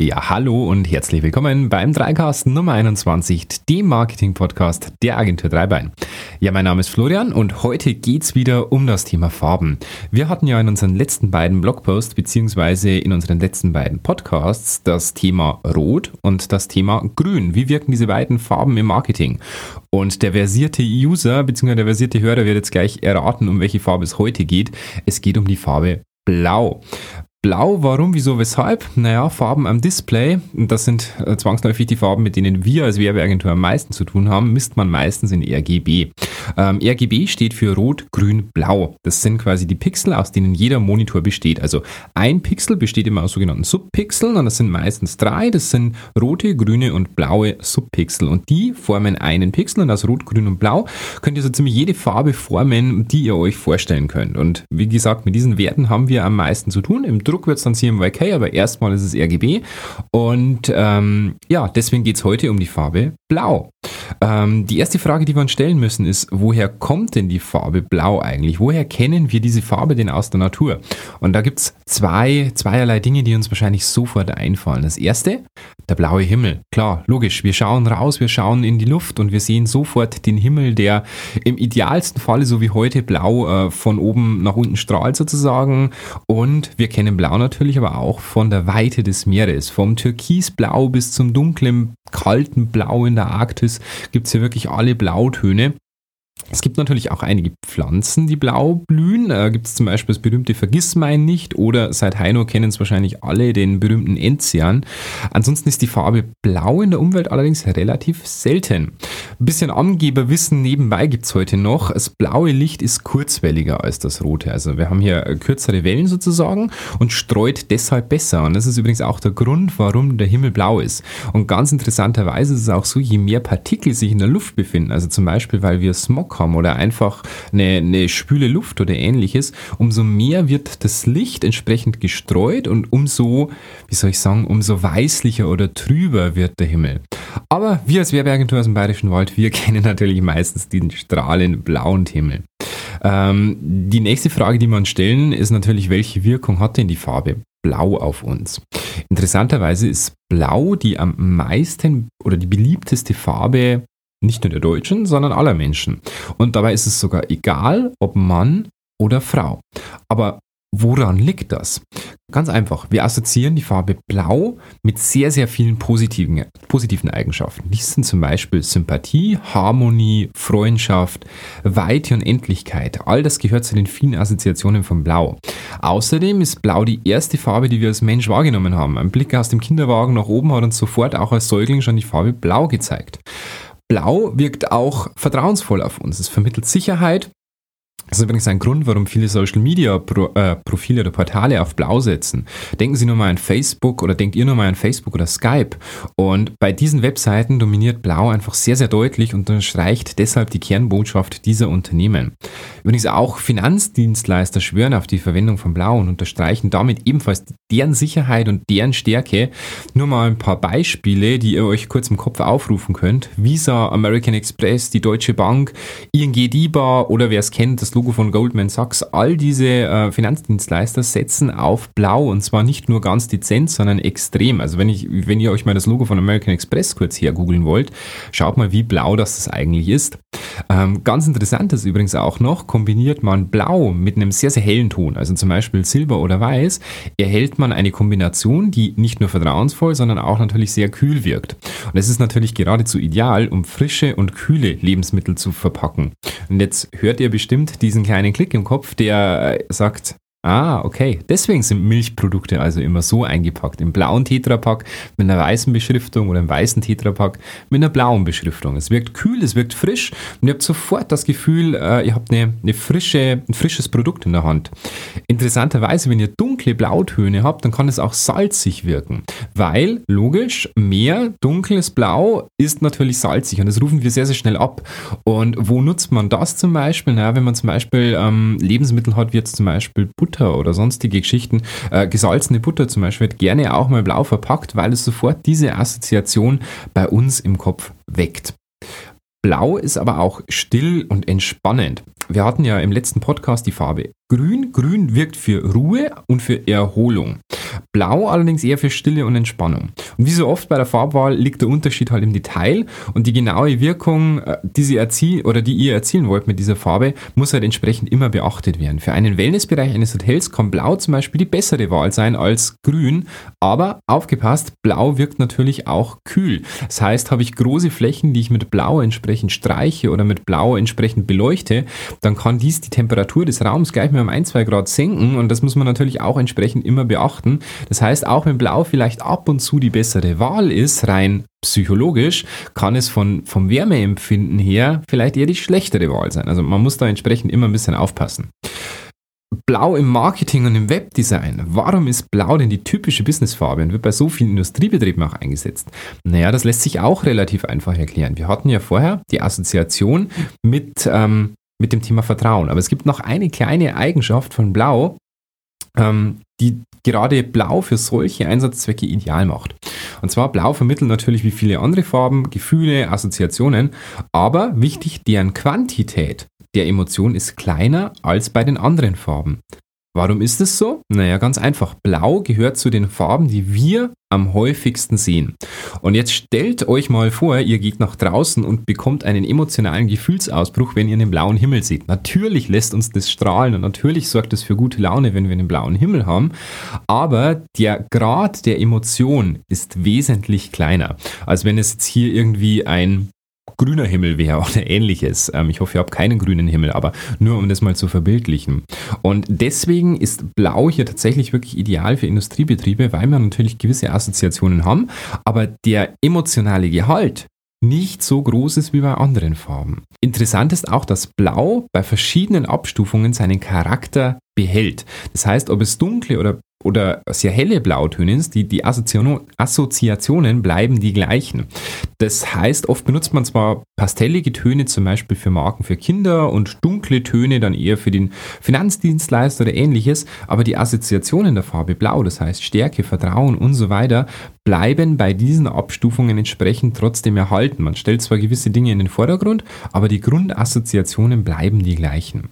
Ja, hallo und herzlich willkommen beim Dreicast Nummer 21, dem Marketing-Podcast der Agentur Dreibein. Ja, mein Name ist Florian und heute geht's wieder um das Thema Farben. Wir hatten ja in unseren letzten beiden Blogposts beziehungsweise in unseren letzten beiden Podcasts das Thema Rot und das Thema Grün. Wie wirken diese beiden Farben im Marketing? Und der versierte User beziehungsweise der versierte Hörer wird jetzt gleich erraten, um welche Farbe es heute geht. Es geht um die Farbe Blau. Blau, warum, wieso, weshalb? Naja, Farben am Display, das sind äh, zwangsläufig die Farben, mit denen wir als Werbeagentur am meisten zu tun haben, misst man meistens in RGB. Ähm, RGB steht für Rot, Grün, Blau. Das sind quasi die Pixel, aus denen jeder Monitor besteht. Also ein Pixel besteht immer aus sogenannten Subpixeln und das sind meistens drei. Das sind rote, grüne und blaue Subpixel und die formen einen Pixel und aus Rot, Grün und Blau könnt ihr so ziemlich jede Farbe formen, die ihr euch vorstellen könnt. Und wie gesagt, mit diesen Werten haben wir am meisten zu tun. Im Druck wird es dann CMYK, aber erstmal ist es RGB. Und ähm, ja, deswegen geht es heute um die Farbe Blau. Ähm, die erste Frage, die wir uns stellen müssen, ist, woher kommt denn die Farbe Blau eigentlich? Woher kennen wir diese Farbe denn aus der Natur? Und da gibt es zwei, zweierlei Dinge, die uns wahrscheinlich sofort einfallen. Das erste, der blaue Himmel. Klar, logisch. Wir schauen raus, wir schauen in die Luft und wir sehen sofort den Himmel, der im idealsten Falle, so wie heute, blau äh, von oben nach unten strahlt sozusagen. Und wir kennen Blau natürlich aber auch von der Weite des Meeres. Vom Türkisblau bis zum dunklen, kalten Blau in der Arktis gibt es hier wirklich alle Blautöne. Es gibt natürlich auch einige Pflanzen, die blau blühen. Da gibt es zum Beispiel das berühmte Vergissmein nicht oder seit Heino kennen es wahrscheinlich alle den berühmten Enzian. Ansonsten ist die Farbe blau in der Umwelt allerdings relativ selten. Ein bisschen Angeberwissen nebenbei gibt es heute noch. Das blaue Licht ist kurzwelliger als das rote. Also wir haben hier kürzere Wellen sozusagen und streut deshalb besser. Und das ist übrigens auch der Grund, warum der Himmel blau ist. Und ganz interessanterweise ist es auch so, je mehr Partikel sich in der Luft befinden, also zum Beispiel weil wir Smog haben oder einfach eine, eine spüle Luft oder ähnliches, umso mehr wird das Licht entsprechend gestreut und umso, wie soll ich sagen, umso weißlicher oder trüber wird der Himmel. Aber wir als Werbeagentur aus dem Bayerischen Wald, wir kennen natürlich meistens den strahlend blauen Himmel. Ähm, die nächste Frage, die man stellen, ist natürlich, welche Wirkung hat denn die Farbe Blau auf uns? Interessanterweise ist Blau die am meisten oder die beliebteste Farbe nicht nur der Deutschen, sondern aller Menschen. Und dabei ist es sogar egal, ob Mann oder Frau. Aber woran liegt das? Ganz einfach, wir assoziieren die Farbe Blau mit sehr, sehr vielen positiven, positiven Eigenschaften. Dies sind zum Beispiel Sympathie, Harmonie, Freundschaft, Weite und Endlichkeit. All das gehört zu den vielen Assoziationen von Blau. Außerdem ist Blau die erste Farbe, die wir als Mensch wahrgenommen haben. Ein Blick aus dem Kinderwagen nach oben hat uns sofort auch als Säugling schon die Farbe Blau gezeigt. Blau wirkt auch vertrauensvoll auf uns. Es vermittelt Sicherheit das ist übrigens ein Grund, warum viele Social Media Pro, äh, Profile oder Portale auf Blau setzen. Denken Sie nur mal an Facebook oder denkt ihr nur mal an Facebook oder Skype. Und bei diesen Webseiten dominiert Blau einfach sehr, sehr deutlich und unterstreicht deshalb die Kernbotschaft dieser Unternehmen. Übrigens auch Finanzdienstleister schwören auf die Verwendung von Blau und unterstreichen damit ebenfalls deren Sicherheit und deren Stärke. Nur mal ein paar Beispiele, die ihr euch kurz im Kopf aufrufen könnt. Visa, American Express, die Deutsche Bank, ING DIBA oder wer es kennt, das Logo von Goldman Sachs, all diese äh, Finanzdienstleister setzen auf Blau und zwar nicht nur ganz dezent, sondern extrem. Also wenn ich, wenn ihr euch mal das Logo von American Express kurz hergoogeln wollt, schaut mal, wie blau das, das eigentlich ist. Ähm, ganz interessant ist übrigens auch noch, kombiniert man Blau mit einem sehr, sehr hellen Ton, also zum Beispiel Silber oder Weiß, erhält man eine Kombination, die nicht nur vertrauensvoll, sondern auch natürlich sehr kühl wirkt. Und es ist natürlich geradezu ideal, um frische und kühle Lebensmittel zu verpacken. Und jetzt hört ihr bestimmt, diesen kleinen Klick im Kopf, der äh, sagt, Ah, okay. Deswegen sind Milchprodukte also immer so eingepackt. Im blauen Tetrapack mit einer weißen Beschriftung oder im weißen Tetrapack mit einer blauen Beschriftung. Es wirkt kühl, es wirkt frisch und ihr habt sofort das Gefühl, äh, ihr habt eine, eine frische, ein frisches Produkt in der Hand. Interessanterweise, wenn ihr dunkle Blautöne habt, dann kann es auch salzig wirken. Weil, logisch, mehr dunkles Blau ist natürlich salzig und das rufen wir sehr, sehr schnell ab. Und wo nutzt man das zum Beispiel? Naja, wenn man zum Beispiel ähm, Lebensmittel hat, wie jetzt zum Beispiel Butter Butter oder sonstige Geschichten. Äh, gesalzene Butter zum Beispiel wird gerne auch mal blau verpackt, weil es sofort diese Assoziation bei uns im Kopf weckt. Blau ist aber auch still und entspannend. Wir hatten ja im letzten Podcast die Farbe Grün. Grün wirkt für Ruhe und für Erholung. Blau allerdings eher für Stille und Entspannung. Und wie so oft bei der Farbwahl liegt der Unterschied halt im Detail und die genaue Wirkung, äh, die sie erzielen oder die ihr erzielen wollt mit dieser Farbe, muss halt entsprechend immer beachtet werden. Für einen Wellnessbereich eines Hotels kann Blau zum Beispiel die bessere Wahl sein als Grün, aber aufgepasst, Blau wirkt natürlich auch kühl. Das heißt, habe ich große Flächen, die ich mit Blau entsprechend streiche oder mit Blau entsprechend beleuchte, dann kann dies die Temperatur des Raums gleich mal um ein, zwei Grad senken und das muss man natürlich auch entsprechend immer beachten. Das heißt, auch wenn Blau vielleicht ab und zu die bessere Wahl ist, rein psychologisch, kann es von, vom Wärmeempfinden her vielleicht eher die schlechtere Wahl sein. Also man muss da entsprechend immer ein bisschen aufpassen. Blau im Marketing und im Webdesign. Warum ist Blau denn die typische Businessfarbe und wird bei so vielen Industriebetrieben auch eingesetzt? Naja, das lässt sich auch relativ einfach erklären. Wir hatten ja vorher die Assoziation mit, ähm, mit dem Thema Vertrauen. Aber es gibt noch eine kleine Eigenschaft von Blau, ähm, die gerade Blau für solche Einsatzzwecke ideal macht. Und zwar Blau vermittelt natürlich wie viele andere Farben Gefühle, Assoziationen, aber wichtig, deren Quantität der Emotion ist kleiner als bei den anderen Farben. Warum ist es so? Naja, ganz einfach. Blau gehört zu den Farben, die wir am häufigsten sehen. Und jetzt stellt euch mal vor, ihr geht nach draußen und bekommt einen emotionalen Gefühlsausbruch, wenn ihr einen blauen Himmel seht. Natürlich lässt uns das strahlen und natürlich sorgt es für gute Laune, wenn wir einen blauen Himmel haben. Aber der Grad der Emotion ist wesentlich kleiner, als wenn es jetzt hier irgendwie ein grüner Himmel wäre oder ähnliches. Ähm, ich hoffe, ihr habt keinen grünen Himmel, aber nur um das mal zu verbildlichen. Und deswegen ist Blau hier tatsächlich wirklich ideal für Industriebetriebe, weil wir natürlich gewisse Assoziationen haben, aber der emotionale Gehalt nicht so groß ist wie bei anderen Farben. Interessant ist auch, dass Blau bei verschiedenen Abstufungen seinen Charakter behält. Das heißt, ob es dunkle oder oder sehr helle Blautöne ist, die, die Assoziationen bleiben die gleichen. Das heißt, oft benutzt man zwar pastellige Töne zum Beispiel für Marken für Kinder und dunkle Töne dann eher für den Finanzdienstleister oder ähnliches, aber die Assoziationen der Farbe Blau, das heißt Stärke, Vertrauen und so weiter, bleiben bei diesen Abstufungen entsprechend trotzdem erhalten. Man stellt zwar gewisse Dinge in den Vordergrund, aber die Grundassoziationen bleiben die gleichen.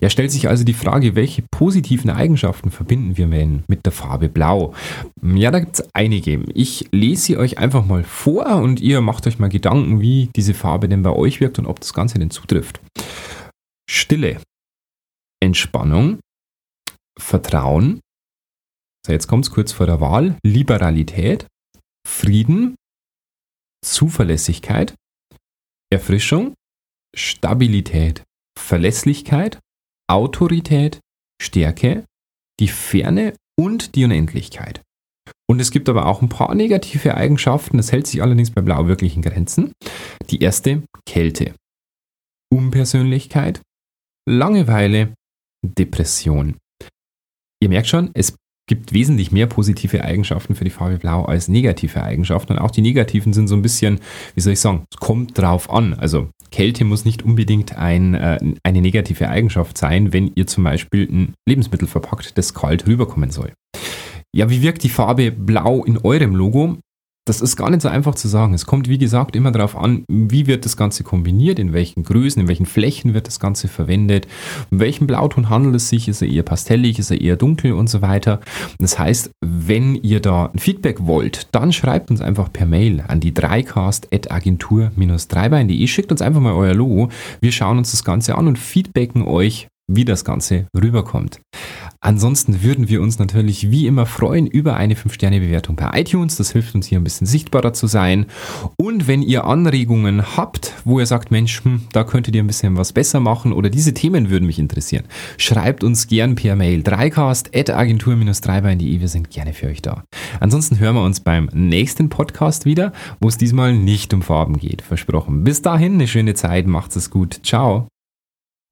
Ja, stellt sich also die Frage, welche positiven Eigenschaften verbinden wir mit der Farbe Blau? Ja, da gibt es einige. Ich lese sie euch einfach mal vor und ihr macht euch mal Gedanken, wie diese Farbe denn bei euch wirkt und ob das Ganze denn zutrifft. Stille, Entspannung, Vertrauen, so jetzt kommt es kurz vor der Wahl, Liberalität, Frieden, Zuverlässigkeit, Erfrischung, Stabilität, Verlässlichkeit, Autorität, Stärke, die Ferne und die Unendlichkeit. Und es gibt aber auch ein paar negative Eigenschaften, das hält sich allerdings bei Blau wirklich in Grenzen. Die erste, Kälte, Unpersönlichkeit, Langeweile, Depression. Ihr merkt schon, es gibt wesentlich mehr positive Eigenschaften für die Farbe Blau als negative Eigenschaften. Und auch die negativen sind so ein bisschen, wie soll ich sagen, es kommt drauf an. Also Kälte muss nicht unbedingt ein, äh, eine negative Eigenschaft sein, wenn ihr zum Beispiel ein Lebensmittel verpackt, das kalt rüberkommen soll. Ja, wie wirkt die Farbe Blau in eurem Logo? Das ist gar nicht so einfach zu sagen. Es kommt, wie gesagt, immer darauf an, wie wird das Ganze kombiniert, in welchen Größen, in welchen Flächen wird das Ganze verwendet, um welchen Blauton handelt es sich, ist er eher pastellig, ist er eher dunkel und so weiter. Das heißt, wenn ihr da ein Feedback wollt, dann schreibt uns einfach per Mail an die 3cast.agentur-dreibein.de, schickt uns einfach mal euer Logo. Wir schauen uns das Ganze an und feedbacken euch, wie das Ganze rüberkommt. Ansonsten würden wir uns natürlich wie immer freuen über eine 5-Sterne-Bewertung bei iTunes. Das hilft uns hier ein bisschen sichtbarer zu sein. Und wenn ihr Anregungen habt, wo ihr sagt, Mensch, hm, da könntet ihr ein bisschen was besser machen oder diese Themen würden mich interessieren, schreibt uns gern per Mail 3cast.agentur-3bein.de. Wir sind gerne für euch da. Ansonsten hören wir uns beim nächsten Podcast wieder, wo es diesmal nicht um Farben geht. Versprochen. Bis dahin, eine schöne Zeit, macht's es gut. Ciao.